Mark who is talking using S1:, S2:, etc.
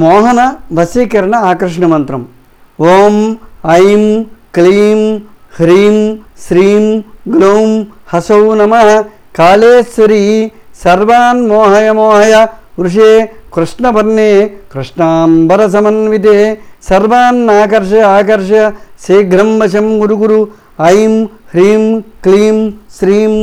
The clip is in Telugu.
S1: మోహన వశీకరణ ఆకర్షణ మంత్రం. ఓం ఐం క్లీం హ్రీం శ్రీం గ్లౌం హసౌ నమ కాళేశ్వరి సర్వాన్ మోహయ మోహయ వృషే కృష్ణవర్ణే కృష్ణాంబర సమన్వితే సర్వాన్నాకర్ష ఆకర్ష ఆకర్ష శీఘ్రం వశం గురు గురు ఐం హ్రీం క్లీం శ్రీం.